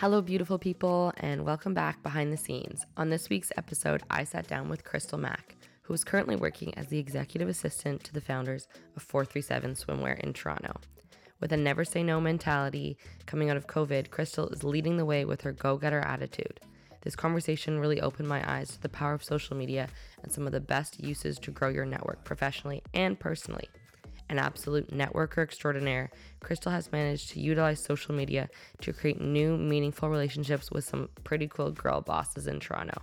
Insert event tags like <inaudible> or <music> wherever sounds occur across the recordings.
Hello, beautiful people, and welcome back behind the scenes. On this week's episode, I sat down with Crystal Mak, who is currently working as the executive assistant to the founders of 437 Swimwear in Toronto. With a never say no mentality coming out of COVID, Crystal is leading the way with her go getter attitude. This conversation really opened my eyes to the power of social media and some of the best uses to grow your network professionally and personally an absolute networker extraordinaire, Crystal has managed to utilize social media to create new, meaningful relationships with some pretty cool girl bosses in Toronto.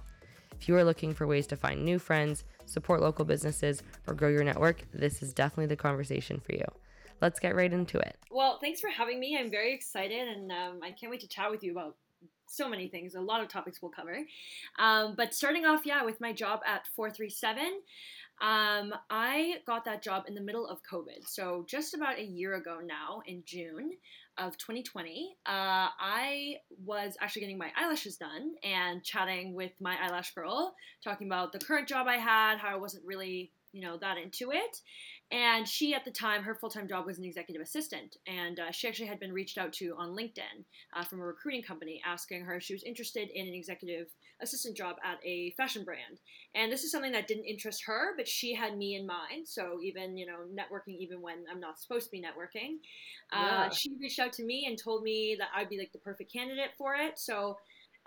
If you are looking for ways to find new friends, support local businesses, or grow your network, this is definitely the conversation for you. Let's get right into it. Well, thanks for having me. I'm very excited and um, I can't wait to chat with you about so many things. A lot of topics we'll cover. Um, but starting off, yeah, with my job at 437. Um, I got that job in the middle of COVID. So, just about a year ago now, in June of 2020, uh, I was actually getting my eyelashes done and chatting with my eyelash girl, talking about the current job I had, how I wasn't really you know that into it and she at the time her full-time job was an executive assistant and uh, she actually had been reached out to on linkedin uh, from a recruiting company asking her if she was interested in an executive assistant job at a fashion brand and this is something that didn't interest her but she had me in mind so even you know networking even when i'm not supposed to be networking uh, she reached out to me and told me that i'd be like the perfect candidate for it so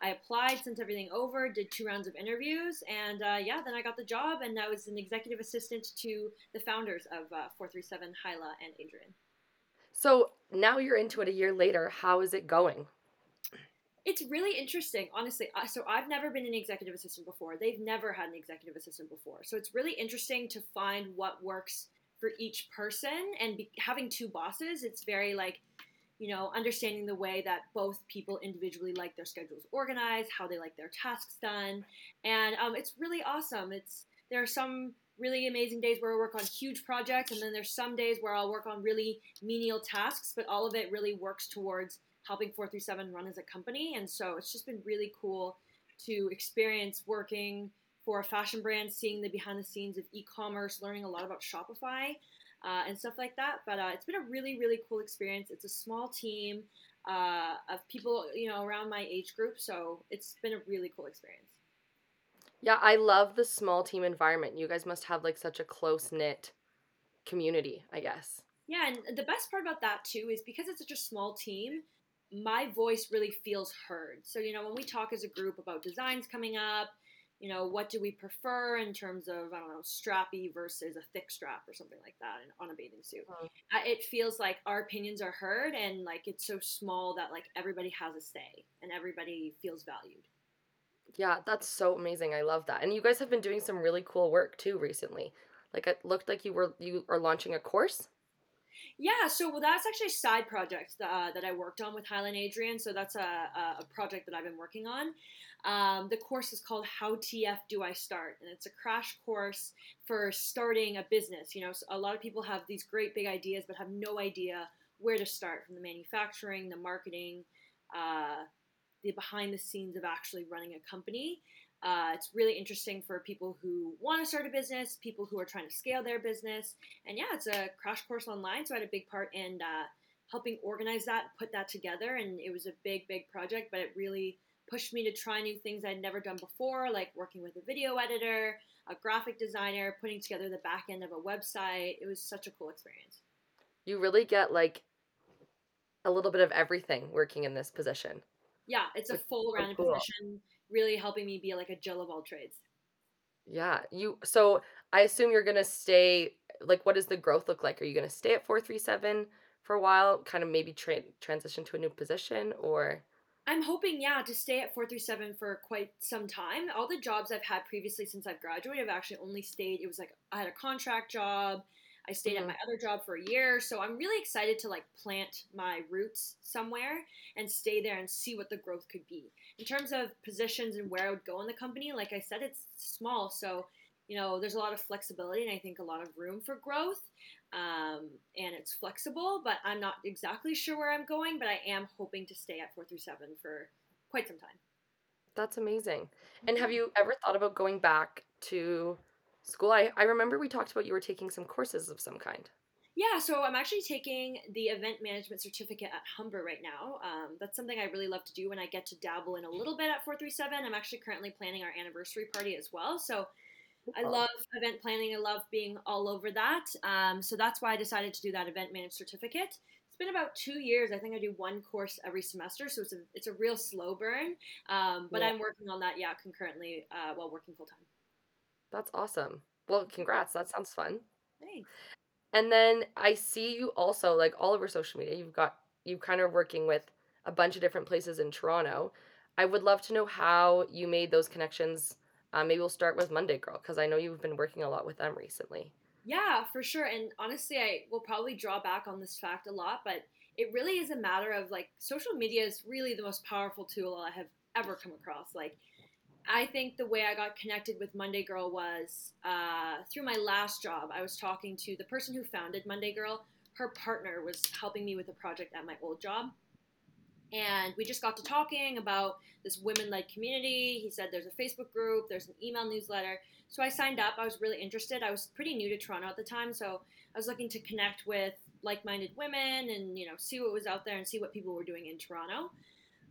I applied, sent everything over, did two rounds of interviews, and uh, yeah, then I got the job, and I was an executive assistant to the founders of uh, 437, Hyla and Adrian. So now you're into it a year later. How is it going? It's really interesting, honestly. So I've never been an executive assistant before. They've never had an executive assistant before. So it's really interesting to find what works for each person. And be, having two bosses, it's very like you know, understanding the way that both people individually like their schedules organized, how they like their tasks done, and um, it's really awesome. It's there are some really amazing days where I work on huge projects, and then there's some days where I'll work on really menial tasks, but all of it really works towards helping 437 run as a company, and so it's just been really cool to experience working for a fashion brand, seeing the behind the scenes of e-commerce, learning a lot about Shopify uh, and stuff like that. But uh, it's been a really, really cool experience. It's a small team uh, of people, you know, around my age group. So it's been a really cool experience. Yeah, I love the small team environment. You guys must have like such a close knit community, I guess. Yeah, and the best part about that too is because it's such a small team, my voice really feels heard. So, you know, when we talk as a group about designs coming up, you know, what do we prefer in terms of, I don't know, strappy versus a thick strap or something like that on a bathing suit. Mm-hmm. It feels like our opinions are heard and like it's so small that like everybody has a say and everybody feels valued. Yeah, that's so amazing. I love that. And you guys have been doing some really cool work too recently. Like it looked like you were you are launching a course. Yeah, so well, that's actually a side project uh, that I worked on with Hyla and Adrian. So that's a, a project that I've been working on. Um, the course is called How TF Do I Start? And it's a crash course for starting a business. You know, a lot of people have these great big ideas but have no idea where to start from the manufacturing, the marketing, uh, the behind the scenes of actually running a company. Uh, it's really interesting for people who want to start a business, people who are trying to scale their business. And yeah, it's a crash course online. So I had a big part in uh, helping organize that, put that together. And it was a big, big project, but it really pushed me to try new things I'd never done before, like working with a video editor, a graphic designer, putting together the back end of a website. It was such a cool experience. You really get like a little bit of everything working in this position. Yeah, it's a full rounded cool. position, really helping me be like a Jill of all trades. Yeah, you so I assume you're gonna stay like what does the growth look like? Are you gonna stay at 437 for a while, kind of maybe tra- transition to a new position or I'm hoping, yeah, to stay at 437 for quite some time. All the jobs I've had previously since I've graduated, I've actually only stayed, it was like I had a contract job. I stayed mm-hmm. at my other job for a year. So I'm really excited to like plant my roots somewhere and stay there and see what the growth could be. In terms of positions and where I would go in the company, like I said, it's small. So, you know, there's a lot of flexibility and I think a lot of room for growth um, and it's flexible, but I'm not exactly sure where I'm going, but I am hoping to stay at 437 for quite some time. That's amazing. And have you ever thought about going back to school? I, I remember we talked about you were taking some courses of some kind. Yeah, so I'm actually taking the event management certificate at Humber right now. Um, that's something I really love to do when I get to dabble in a little bit at 437. I'm actually currently planning our anniversary party as well. So I love event planning. I love being all over that. Um, so that's why I decided to do that event management certificate. It's been about two years. I think I do one course every semester, so it's a it's a real slow burn. Um, but Yeah. I'm working on that, yeah, concurrently uh, while working full time. That's awesome. Well, congrats. That sounds fun. Thanks. And then I see you also like all over social media. You've got you kind of working with a bunch of different places in Toronto. I would love to know how you made those connections. Uh, maybe we'll start with Monday Girl because I know you've been working a lot with them recently. Yeah, for sure. And honestly, I will probably draw back on this fact a lot, but it really is a matter of like social media is really the most powerful tool I have ever come across. Like, I think the way I got connected with Monday Girl was uh, through my last job. I was talking to the person who founded Monday Girl. Her partner was helping me with a project at my old job. And we just got to talking about this women led community. He said there's a Facebook group, there's an email newsletter. So I signed up. I was really interested. I was pretty new to Toronto at the time, so I was looking to connect with like-minded women and you know see what was out there and see what people were doing in Toronto.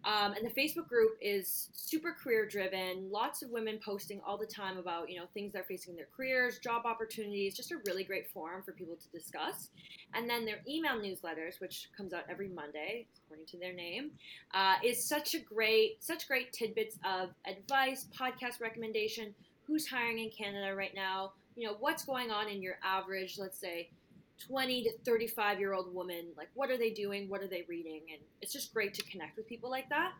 Um, and the Facebook group is super career driven. Lots of women posting all the time about you know things they're facing in their careers, job opportunities. Just a really great forum for people to discuss. And then their email newsletters, which comes out every Monday, according to their name, uh, is such a great, such great tidbits of advice, podcast recommendation. Who's hiring in Canada right now? You know what's going on in your average, let's say, 20 to 35 year old woman like what are they doing? What are they reading? And it's just great to connect with people like that.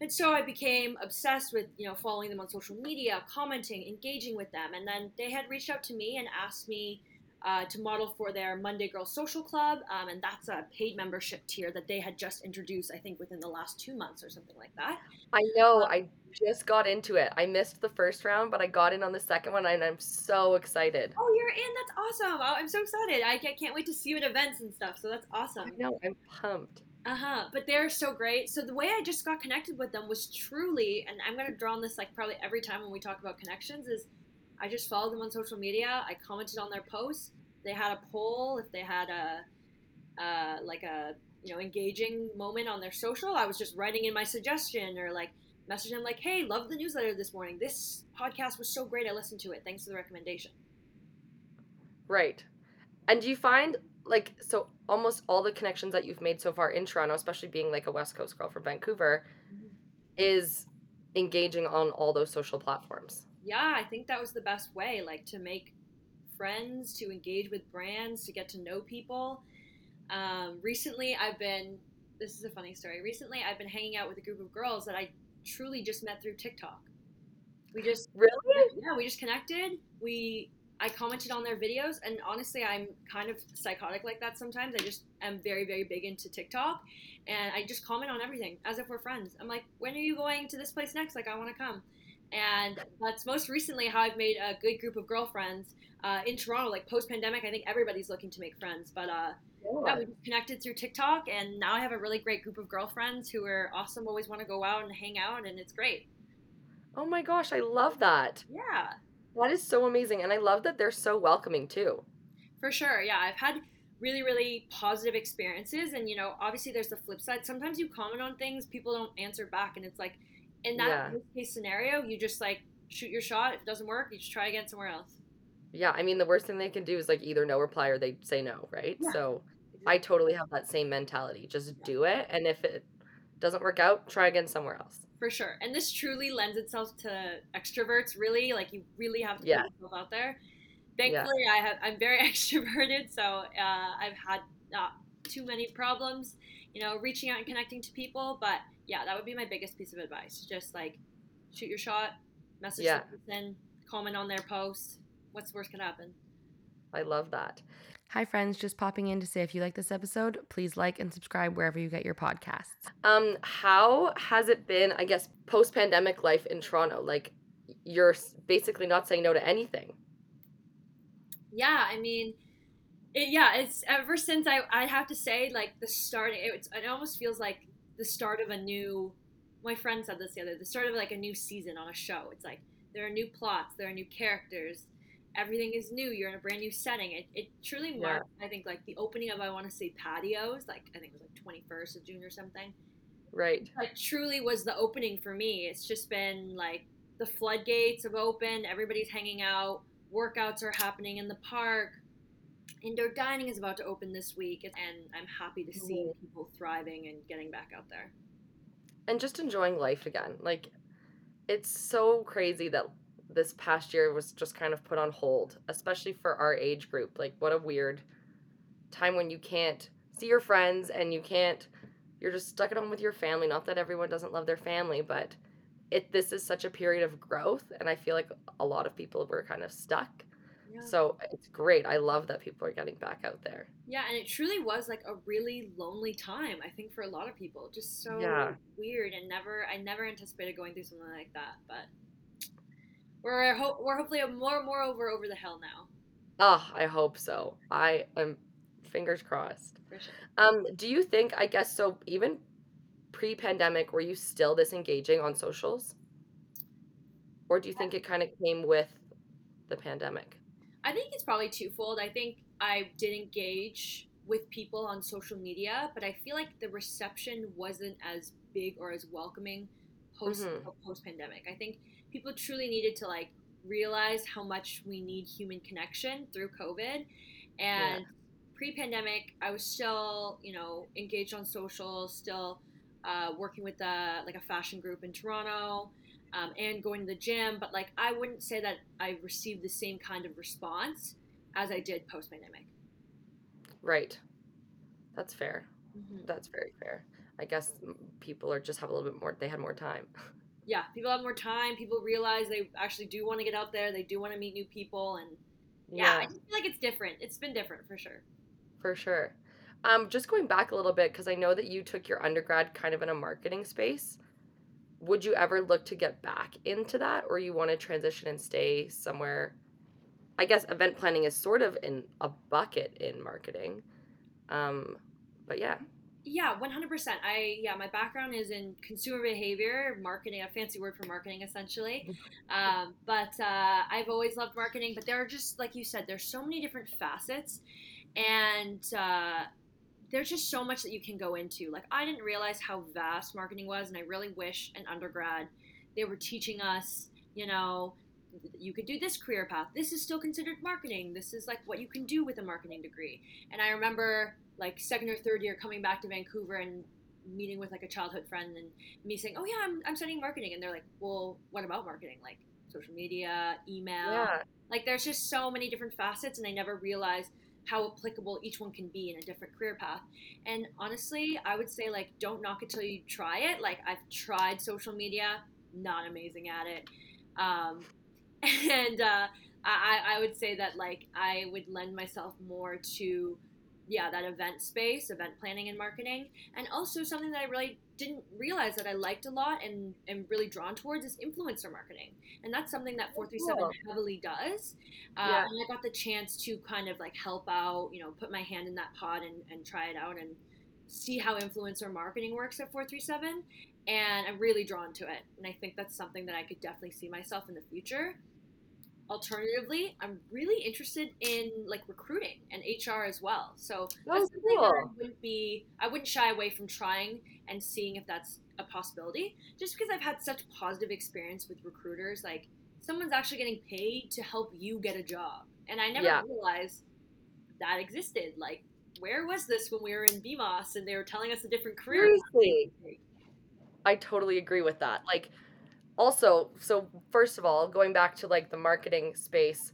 And so i became obsessed with you know following them on social media commenting engaging with them. And then they had reached out to me and asked me uh, to model for their monday girl social club um, and that's a paid membership tier that they had just introduced i think within the last two months or something like that I know. I just got into it. I missed the first round, but I got in on the second one, and I'm so excited. oh you're in that's awesome oh, i'm so excited I can't, can't wait to see you at events and stuff so that's awesome No. I'm pumped. Uh huh. But they're so great. So the way I just got connected with them was truly, and I'm gonna draw on this like probably every time when we talk about connections, is I just followed them on social media. I commented on their posts. They had a poll. If they had a, uh, like a you know engaging moment on their social, I was just writing in my suggestion or like messaging them like, "Hey, love the newsletter this morning. This podcast was so great. I listened to it. Thanks for the recommendation." Right. And do you find like so almost all the connections that you've made so far in Toronto, especially being like a West Coast girl from Vancouver, is engaging on all those social platforms. Yeah, I think that was the best way, like to make friends, to engage with brands, to get to know people. Um, recently, I've been, this is a funny story. Recently, I've been hanging out with a group of girls that I truly just met through TikTok. We just, Really? yeah, we just connected. We, I commented on their videos, and honestly, I'm kind of psychotic like that sometimes. I just am very, very big into TikTok, and I just comment on everything as if we're friends. I'm like, when are you going to this place next? Like, I want to come. And that's most recently how I've made a good group of girlfriends uh, in Toronto. Like post pandemic, I think everybody's looking to make friends. But uh, yeah, we connected through TikTok, and now I have a really great group of girlfriends who are awesome. Always want to go out and hang out, and it's great. Oh my gosh, I love that. Yeah. That is so amazing. And I love that they're so welcoming too. For sure, yeah. I've had really, really positive experiences, and you know, obviously, there's the flip side. Sometimes you comment on things, people don't answer back, and it's like, in that Yeah. worst case scenario, you just like shoot your shot. If it doesn't work, you just try again somewhere else. Yeah, I mean, the worst thing they can do is like either no reply or they say no, right? Yeah. So I totally have that same mentality. Just do it. And if it doesn't work out, try again somewhere else. For sure, and this truly lends itself to extroverts. Really, like you really have to Yeah. put yourself out there. Thankfully, I have I'm very <laughs> extroverted, so uh, I've had not too many problems, you know, reaching out and connecting to people. But yeah, that would be my biggest piece of advice. Just like shoot your shot, message Yeah. the person, comment on their post. What's the worst could happen? I love that. Hi, friends. Just popping in to say if you like this episode, please like and subscribe wherever you get your podcasts. Um, how has it been, I guess, post pandemic life in Toronto? Like you're basically not saying no to anything. Yeah, I mean, it, yeah, it's ever since I I have to say like the starting, It, it almost feels like the start of a new. My friend said this the other. The start of like a new season on a show. It's like there are new plots, there are new characters, everything is new. You're in a brand new setting. It, it truly marked, yeah. I think, like the opening of I want to say patios, like I think it was like 21st of June or something. Right. Like truly was the opening for me. It's just been like the floodgates have opened. Everybody's hanging out. Workouts are happening in the park. Indoor dining is about to open this week, and I'm happy to see mm-hmm. people thriving and getting back out there. And just enjoying life again. Like, it's so crazy that this past year was just kind of put on hold, especially for our age group. Like, what a weird time when you can't see your friends and you can't, you're just stuck at home with your family. Not that everyone doesn't love their family, but it this is such a period of growth and i feel like a lot of people were kind of stuck yeah. so uh, it's great i love that people are getting back out there yeah and it truly was like a really lonely time i think for a lot of people just so yeah. weird and never i never anticipated going through something like that but we're ho- we're hopefully more more over over the hell now oh i hope so i am fingers crossed sure. um do you think i guess so even pre-pandemic were you still this engaging on socials or do you uh think it kind of came with the pandemic i think it's probably twofold i think i did engage with people on social media but i feel like the reception wasn't as big or as welcoming post mm-hmm. post pandemic i think people truly needed to like realize how much we need human connection through covid and yeah. pre-pandemic i was still you know engaged on social still uh, working with a, like a fashion group in Toronto, um, and going to the gym. But like, I wouldn't say that I received the same kind of response as I did post pandemic. Right. That's fair. Mm-hmm. That's very fair. I guess people are just have a little bit more. They had more time. <laughs> Yeah, people have more time. People realize they actually do want to get out there. They do want to meet new people, and yeah, yeah. I feel like it's different. It's been different for sure. For sure. Um, just going back a little bit, because I know that you took your undergrad kind of in a marketing space. Would you ever look to get back into that, or you want to transition and stay somewhere? I guess event planning is sort of in a bucket in marketing. Um, but yeah. Yeah, 100%. I yeah, my background is in consumer behavior, marketing, a fancy word for marketing essentially. <laughs> Um, but uh, I've always loved marketing, but there are just like you said, there's so many different facets and uh, there's just so much that you can go into. Like I didn't realize how vast marketing was, and I really wish in undergrad they were teaching us, you know, you could do this career path. This is still considered marketing. This is like what you can do with a marketing degree. And I remember like second or third year coming back to Vancouver and meeting with like a childhood friend and me saying, "Oh yeah, I'm I'm studying marketing." And they're like, "Well, what about marketing? Like social media, email?" Yeah. Like there's just so many different facets and I never realized how applicable each one can be in a different career path. And honestly, I would say like don't knock it till you try it. Like I've tried social media, not amazing at it. Um, <laughs> and uh, I, I would say that like I would lend myself more to yeah, that event space, event planning and marketing, and also something that I really didn't realize that I liked a lot and am really drawn towards is influencer marketing, and that's something that four three seven heavily does. Uh, yeah. And I got the chance to kind of like help out, you know, put my hand in that pot and, and try it out and see how influencer marketing works at four three seven, and I'm really drawn to it, and I think that's something that I could definitely see myself in the future alternatively, I'm really interested in like recruiting and HR as well. So that's oh, something cool. that I wouldn't be I wouldn't shy away from trying and seeing if that's a possibility. Just because I've had such positive experience with recruiters, like someone's actually getting paid to help you get a job. And I never yeah. realized that existed. Like, where was this when we were in BMOS and they were telling us a different career? Seriously. I totally agree with that. Like also, so first of all, going back to like the marketing space,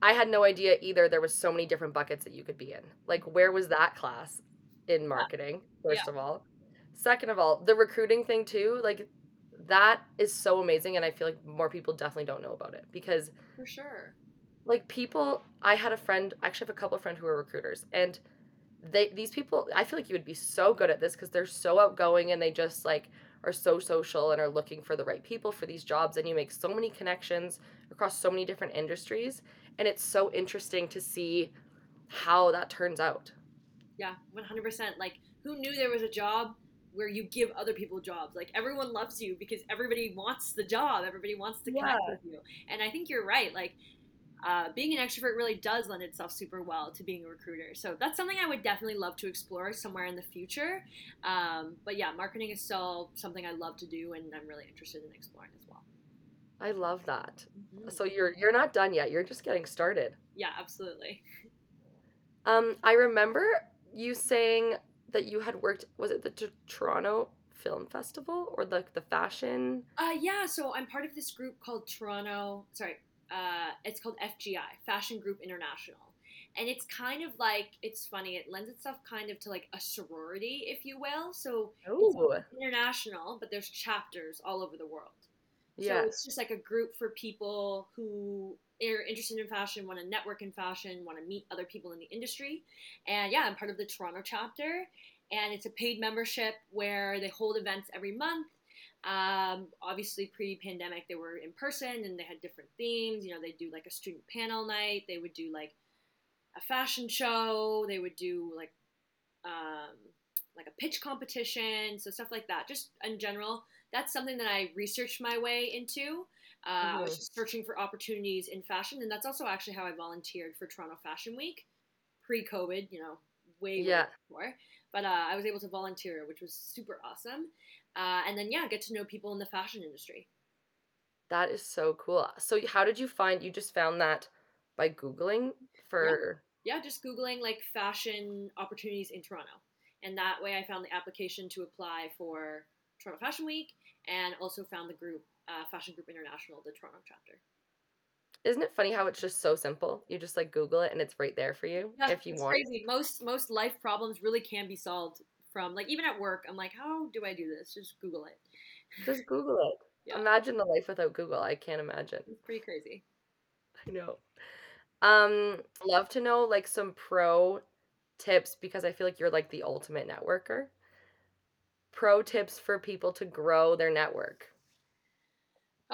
I had no idea either there was so many different buckets that you could be in. Like where was that class in uh, marketing, first yeah. of all? Second of all, the recruiting thing too, like that is so amazing and I feel like more people definitely don't know about it because For sure. Like people I had a friend, I actually have a couple of friends who are recruiters and they these people I feel like you would be so good at this because they're so outgoing and they just like are so social and are looking for the right people for these jobs and you make so many connections across so many different industries and it's so interesting to see how that turns out yeah 100% like who knew there was a job where you give other people jobs like everyone loves you because everybody wants the job everybody wants to connect yeah. with you and i think you're right like uh, being an extrovert really does lend itself super well to being a recruiter. So that's something I would definitely love to explore somewhere in the future. Um, but yeah, marketing is still something I love to do, and I'm really interested in exploring as well. I love that. Mm-hmm. So you're you're not done yet. You're just getting started. Yeah, absolutely. <laughs> Um, I remember you saying that you had worked. Was it the T- Toronto Film Festival or the the fashion? Uh, yeah. So I'm part of this group called Toronto. Sorry, uh, it's called FGI, Fashion Group International. And it's kind of like it's funny. It lends itself kind of to like a sorority, if you will. So Ooh. it's international, but there's chapters all over the world. Yeah. So it's just like a group for people who are interested in fashion, want to network in fashion, want to meet other people in the industry. And yeah, I'm part of the Toronto chapter, and it's a paid membership where they hold events every month. Um, obviously, pre-pandemic, they were in person and they had different themes. You know, they do like a student panel night. They would do like a fashion show. They would do like um, like a pitch competition, so stuff like that. Just in general, that's something that I researched my way into. Uh, mm-hmm. I was just searching for opportunities in fashion, and that's also actually how I volunteered for Toronto Fashion Week, pre-COVID. You know, way, way yeah. before. But uh, I was able to volunteer, which was super awesome. Uh, and then yeah, get to know people in the fashion industry. That is so cool. So how did you find? You just found that by googling for. Yeah, yeah just googling like fashion opportunities in Toronto, and that way I found the application to apply for Toronto Fashion Week, and also found the group uh, Fashion Group International, the Toronto chapter. Isn't it funny how it's just so simple? You just like Google it and it's right there for you yeah, if you it's want. Crazy. Most most life problems really can be solved from like even at work. I'm like, how do I do this? Just Google it. Just Google it. <laughs> Yeah. Imagine the life without Google. I can't imagine. It's pretty crazy. I know. Um, love to know like some pro tips because I feel like you're like the ultimate networker. Pro tips for people to grow their network.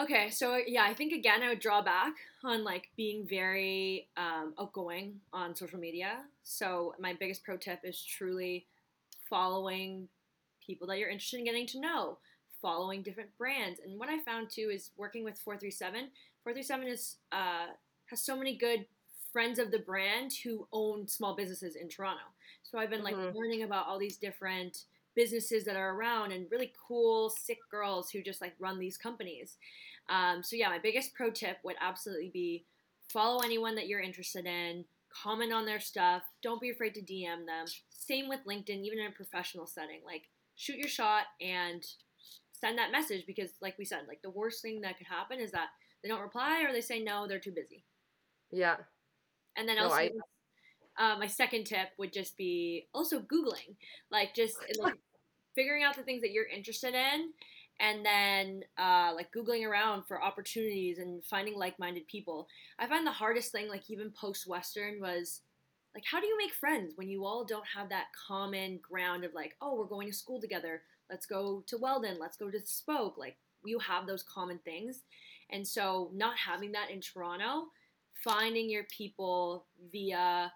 Okay, so yeah, I think again I would draw back on like being very um, outgoing on social media. So my biggest pro tip is truly following people that you're interested in getting to know, following different brands. And what I found too is working with 437. 437 is uh, has so many good friends of the brand who own small businesses in Toronto. So I've been like mm-hmm. learning about all these different businesses that are around and really cool, sick girls who just like run these companies. Um, so yeah, my biggest pro tip would absolutely be follow anyone that you're interested in, comment on their stuff, don't be afraid to DM them. Same with LinkedIn, even in a professional setting. Like shoot your shot and send that message because like we said, like the worst thing that could happen is that they don't reply or they say no, they're too busy. Yeah. And then no, also I... uh, my second tip would just be also Googling. Like just like figuring out the things that you're interested in and then uh, like googling around for opportunities and finding like-minded people. I find the hardest thing like even post-western was like how do you make friends when you all don't have that common ground of like oh we're going to school together. Let's go to weldon. Let's go to spoke. Like you have those common things. And so not having that in toronto finding your people via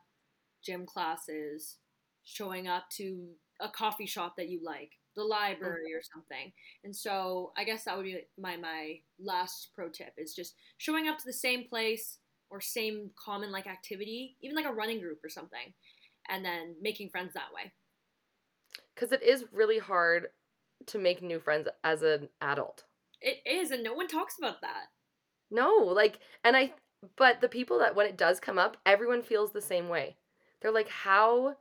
gym classes showing up to a coffee shop that you like the library okay. or something. And so I guess that would be my my last pro tip is just showing up to the same place or same common like activity, even like a running group or something, and then making friends that way. Cuz it is really hard to make new friends as an adult. It is and no one talks about that. No, like and I but the people that when it does come up, everyone feels the same way. They're like how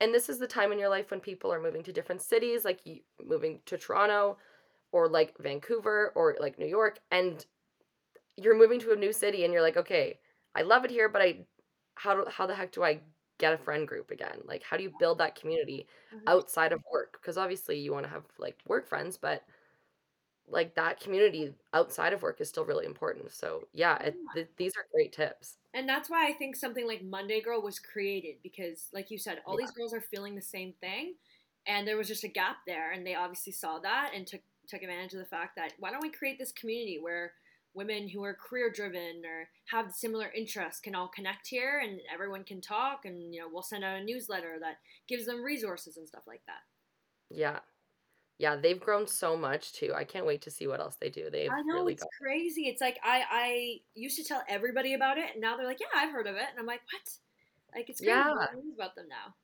and this is the time in your life when people are moving to different cities like you, moving to toronto or like vancouver or like new york and you're moving to a new city and you're like okay i love it here but i how, do, how the heck do i get a friend group again like how do you build that community mm-hmm. outside of work because obviously you want to have like work friends but like that community outside of work is still really important. So yeah, it, th- these are great tips. And that's why I think something like Monday Girl was created because, like you said, all yeah. these girls are feeling the same thing, and there was just a gap there, and they obviously saw that and took took advantage of the fact that why don't we create this community where women who are career driven or have similar interests can all connect here and everyone can talk and you know we'll send out a newsletter that gives them resources and stuff like that yeah Yeah, they've grown so much too. I can't wait to see what else they do. They've I know really it's got crazy. It's like I I used to tell everybody about it, and now they're like, yeah, I've heard of it, and I'm like, what? Like it's crazy. Yeah. Knows about them now.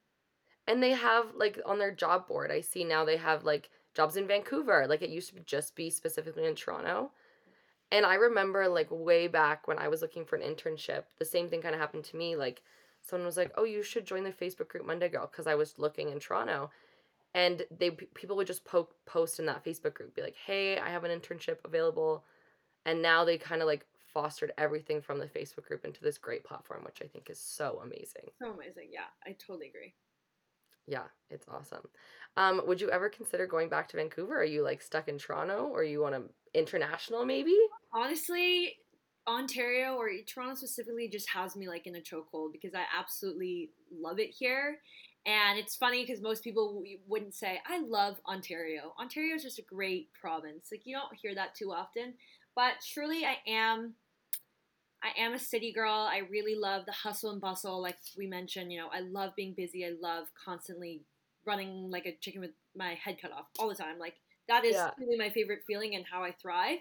And they have like on their job board, I see now they have like jobs in Vancouver. Like it used to just be specifically in Toronto. And I remember like way back when I was looking for an internship, the same thing kind of happened to me. Like someone was like, "Oh, you should join the Facebook group Monday Girl" because I was looking in Toronto, and they people would just po- post in that Facebook group, be like, "Hey, I have an internship available," and now they kind of like fostered everything from the Facebook group into this great platform, which I think is so amazing. So amazing. Yeah, I totally agree. Yeah, it's awesome. Um, would you ever consider going back to Vancouver? Are you like stuck in Toronto or you want to international maybe? Honestly, Ontario or Toronto specifically just has me like in a chokehold because I absolutely love it here. And it's funny because most people w- wouldn't say, I love Ontario. Ontario is just a great province. Like, you don't hear that too often. But truly, I am. I am a city girl. I really love the hustle and bustle, like we mentioned. You know, I love being busy. I love constantly running like a chicken with my head cut off all the time. Like that is Yeah. really my favorite feeling and how I thrive.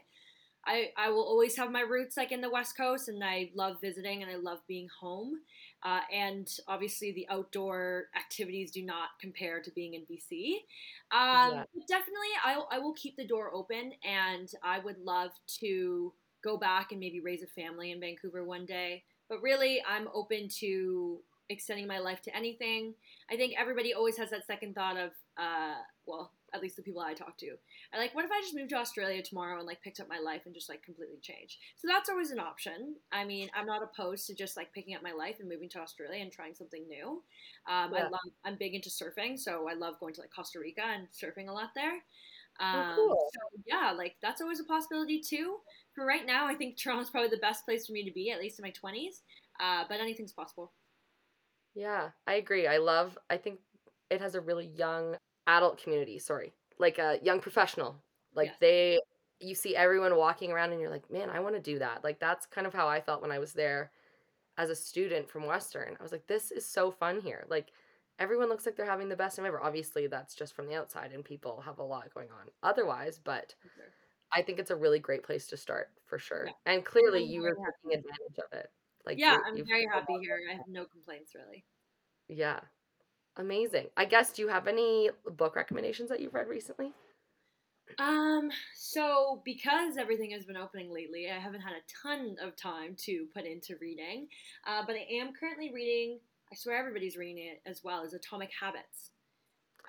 I, I will always have my roots like in the West Coast, and I love visiting and I love being home. Uh, and obviously, the outdoor activities do not compare to being in BC. Um, Yeah. Definitely, I, I will keep the door open, and I would love to go back and maybe raise a family in Vancouver one day. But really, I'm open to extending my life to anything. I think everybody always has that second thought of, uh, well, at least the people I talk to, are like, what if I just moved to Australia tomorrow and like picked up my life and just like completely changed? So that's always an option. I mean, I'm not opposed to just like picking up my life and moving to Australia and trying something new. Um, I love, I'm big into surfing, so I love going to like Costa Rica and surfing a lot there. Oh, Um, cool. So yeah, like that's always a possibility too. For right now, I think Toronto's probably the best place for me to be, at least in my 20s. Uh, but anything's possible. Yeah, I agree. I love, I think it has a really young adult community, sorry, like a young professional. Like Yes. they, you see everyone walking around and you're like, man, I want to do that. Like that's kind of how I felt when I was there as a student from Western. I was like, this is so fun here. Like everyone looks like they're having the best time ever. Obviously, that's just from the outside and people have a lot going on otherwise, but I think it's a really great place to start for sure. Yeah. And clearly I'm you were taking advantage of it. Like yeah, you're- I'm very happy here. I have no complaints really. Yeah. Amazing. I guess do you have any book recommendations that you've read recently? Um, so because everything has been opening lately, I haven't had a ton of time to put into reading. Uh, but I am currently reading. I swear everybody's reading it as well as Atomic Habits.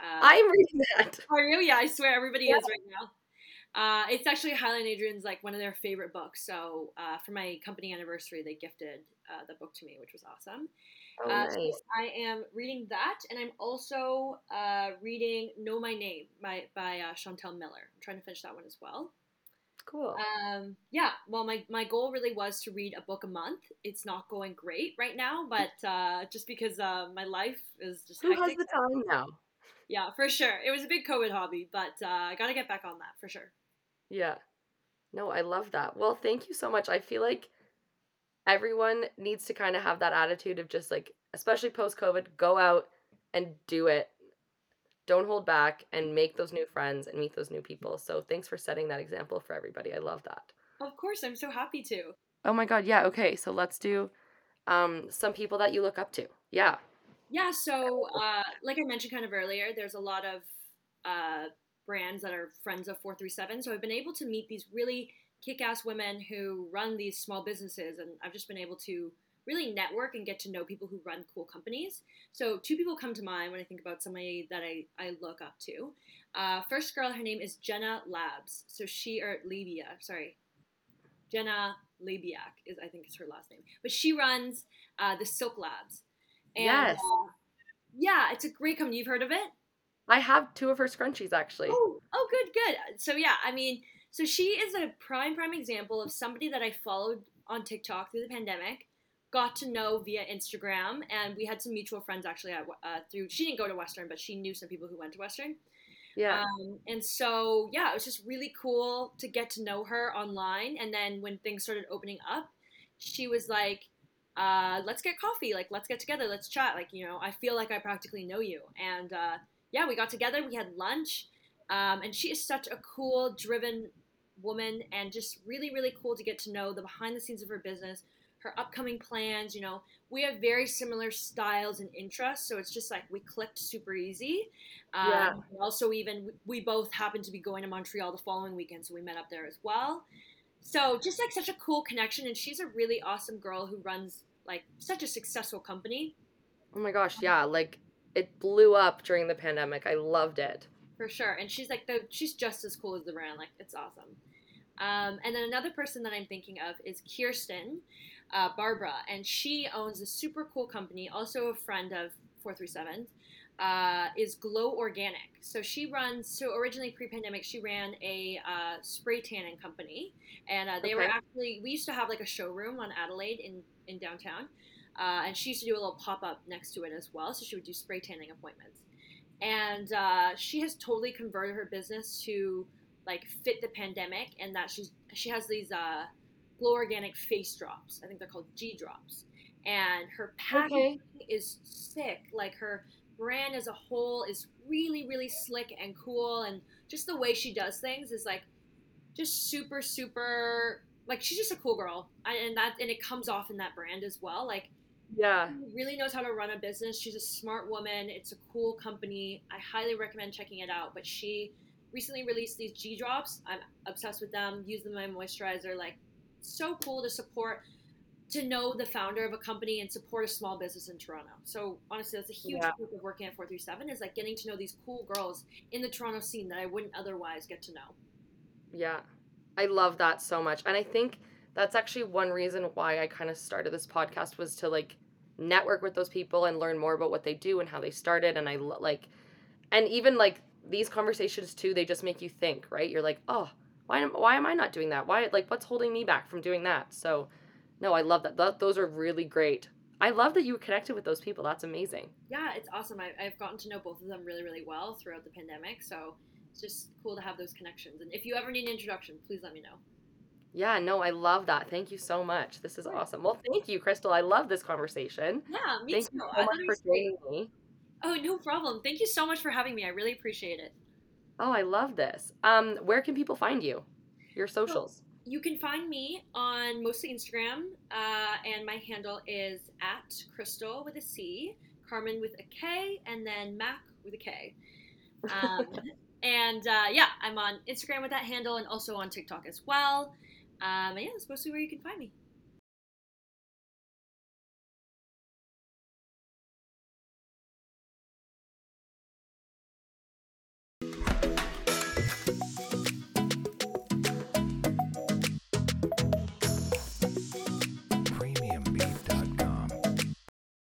Uh, I'm reading that. <laughs> Are you? Yeah, I swear everybody is right now. Uh, it's actually Hyla and Adrian's like one of their favorite books. So uh, for my company anniversary, they gifted uh, the book to me, which was awesome. Oh, Uh, nice. so I am reading that, and I'm also uh, reading Know My Name by by uh, Chanel Miller. I'm trying to finish that one as well. Cool. Um, yeah, well, my, my goal really was to read a book a month. It's not going great right now, but uh, just because uh, my life is just Who has the time now? Yeah, for sure. It was a big COVID hobby, but uh, I got to get back on that for sure. Yeah. No, I love that. Well, thank you so much. I feel like everyone needs to kind of have that attitude of just like, especially post COVID, go out and do it. Don't hold back and make those new friends and meet those new people. So thanks for setting that example for everybody. I love that. Of course, I'm so happy to. Oh my god, yeah, okay. So let's do um some people that you look up to. Yeah. Yeah, so uh, like I mentioned kind of earlier, there's a lot of uh, brands that are friends of 437. So I've been able to meet these really kick ass women who run these small businesses, and I've just been able to really network and get to know people who run cool companies. So two people come to mind when I think about somebody that I, I look up to. Uh, first girl, her name is Jenna Labs. So she, or Labia, sorry. Jenna Labiak is, I think, is her last name. But she runs uh, the Silk Labs. And, Yes. uh, yeah, it's a great company. You've heard of it? I have two of her scrunchies actually. Oh, oh, good, good. So yeah, I mean, so she is a prime, prime example of somebody that I followed on TikTok through the pandemic, got to know via Instagram, and we had some mutual friends actually at, uh, through. She didn't go to Western, but she knew some people who went to Western. Yeah. Um, and so, yeah, it was just really cool to get to know her online. And then when things started opening up, she was like, uh, let's get coffee. Like, let's get together. Let's chat. Like, you know, I feel like I practically know you. And uh, yeah, we got together. We had lunch. Um, and she is such a cool, driven woman and just really, really cool to get to know the behind the scenes of her business, her upcoming plans. You know, we have very similar styles and interests, so it's just like we clicked super easy. Um, yeah. Also, even we both happened to be going to Montreal the following weekend, so we met up there as well. So just like such a cool connection, and she's a really awesome girl who runs like such a successful company. Oh my gosh, yeah, like it blew up during the pandemic. I loved it. For sure, and she's like the she's just as cool as the brand. Like it's awesome. Um, and then another person that I'm thinking of is Kirsten uh, Barbara, and she owns a super cool company, also a friend of 437, uh, is Glow Organic. So she runs, so originally pre pandemic, she ran a uh, spray tanning company. And uh, they okay. were actually, we used to have like a showroom on Adelaide in, in downtown. Uh, and she used to do a little pop up next to it as well. So she would do spray tanning appointments. And uh, she has totally converted her business to like fit the pandemic and that she's she has these uh glow organic face drops. I think they're called g drops. And her packaging okay. is sick. Like her brand as a whole is really really slick and cool. And just the way she does things is like just super super like she's just a cool girl. And that and it comes off in that brand as well. Like yeah really knows how to run a business she's a smart woman it's a cool company i highly recommend checking it out but she recently released these G drops. I'm obsessed with them. Use them in my moisturizer. Like, so cool to support, to know the founder of a company and support a small business in Toronto. So honestly, that's a huge yeah. group of working at 437 is like getting to know these cool girls in the Toronto scene that I wouldn't otherwise get to know. Yeah, I love that so much, and I think that's actually one reason why I kind of started this podcast was to like network with those people and learn more about what they do and how they started and I like and even like these conversations too, they just make you think, right? You're like, oh, why am why am I not doing that? Why like what's holding me back from doing that? So, no, I love that. Th- those are really great. I love that you connected with those people. That's amazing. Yeah, it's awesome. I, I've gotten to know both of them really, really well throughout the pandemic. So it's just cool to have those connections. And if you ever need an introduction, please let me know. Yeah, no, I love that. Thank you so much. This is awesome. Well, thank you, Crystal. I love this conversation. Yeah, me thank too. you so much for joining me. Oh, no problem. Thank you so much for having me. I really appreciate it. Oh, I love this. Um, where can people find you? Your socials. you can find me on mostly Instagram, uh, and my handle is at Crystal with a C, Carmen with a K, and then Mac with a K. <laughs> Um, and uh, yeah, I'm on Instagram with that handle and also on TikTok as well. Um, and yeah, that's mostly where you can find me.